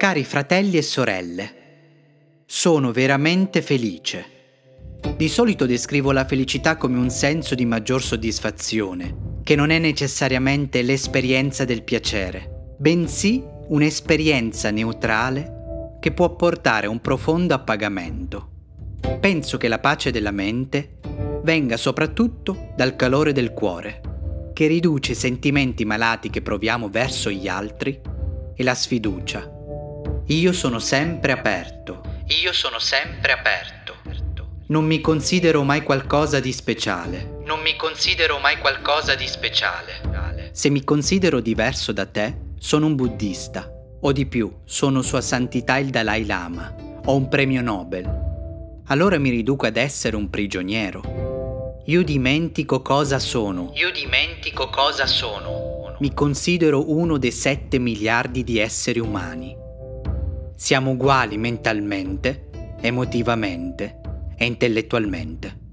Cari fratelli e sorelle, sono veramente felice. Di solito descrivo la felicità come un senso di maggior soddisfazione, che non è necessariamente l'esperienza del piacere, bensì un'esperienza neutrale che può portare a un profondo appagamento. Penso che la pace della mente venga soprattutto dal calore del cuore, che riduce i sentimenti malati che proviamo verso gli altri e la sfiducia. Io sono sempre aperto. Io sono sempre aperto. Non mi considero mai qualcosa di speciale. Non mi considero mai qualcosa di speciale. Se mi considero diverso da te, sono un buddista. O di più, sono Sua Santità il Dalai Lama. Ho un premio Nobel. Allora mi riduco ad essere un prigioniero. Io dimentico cosa sono. Io dimentico cosa sono. Mi considero uno dei 7 miliardi di esseri umani. Siamo uguali mentalmente, emotivamente e intellettualmente.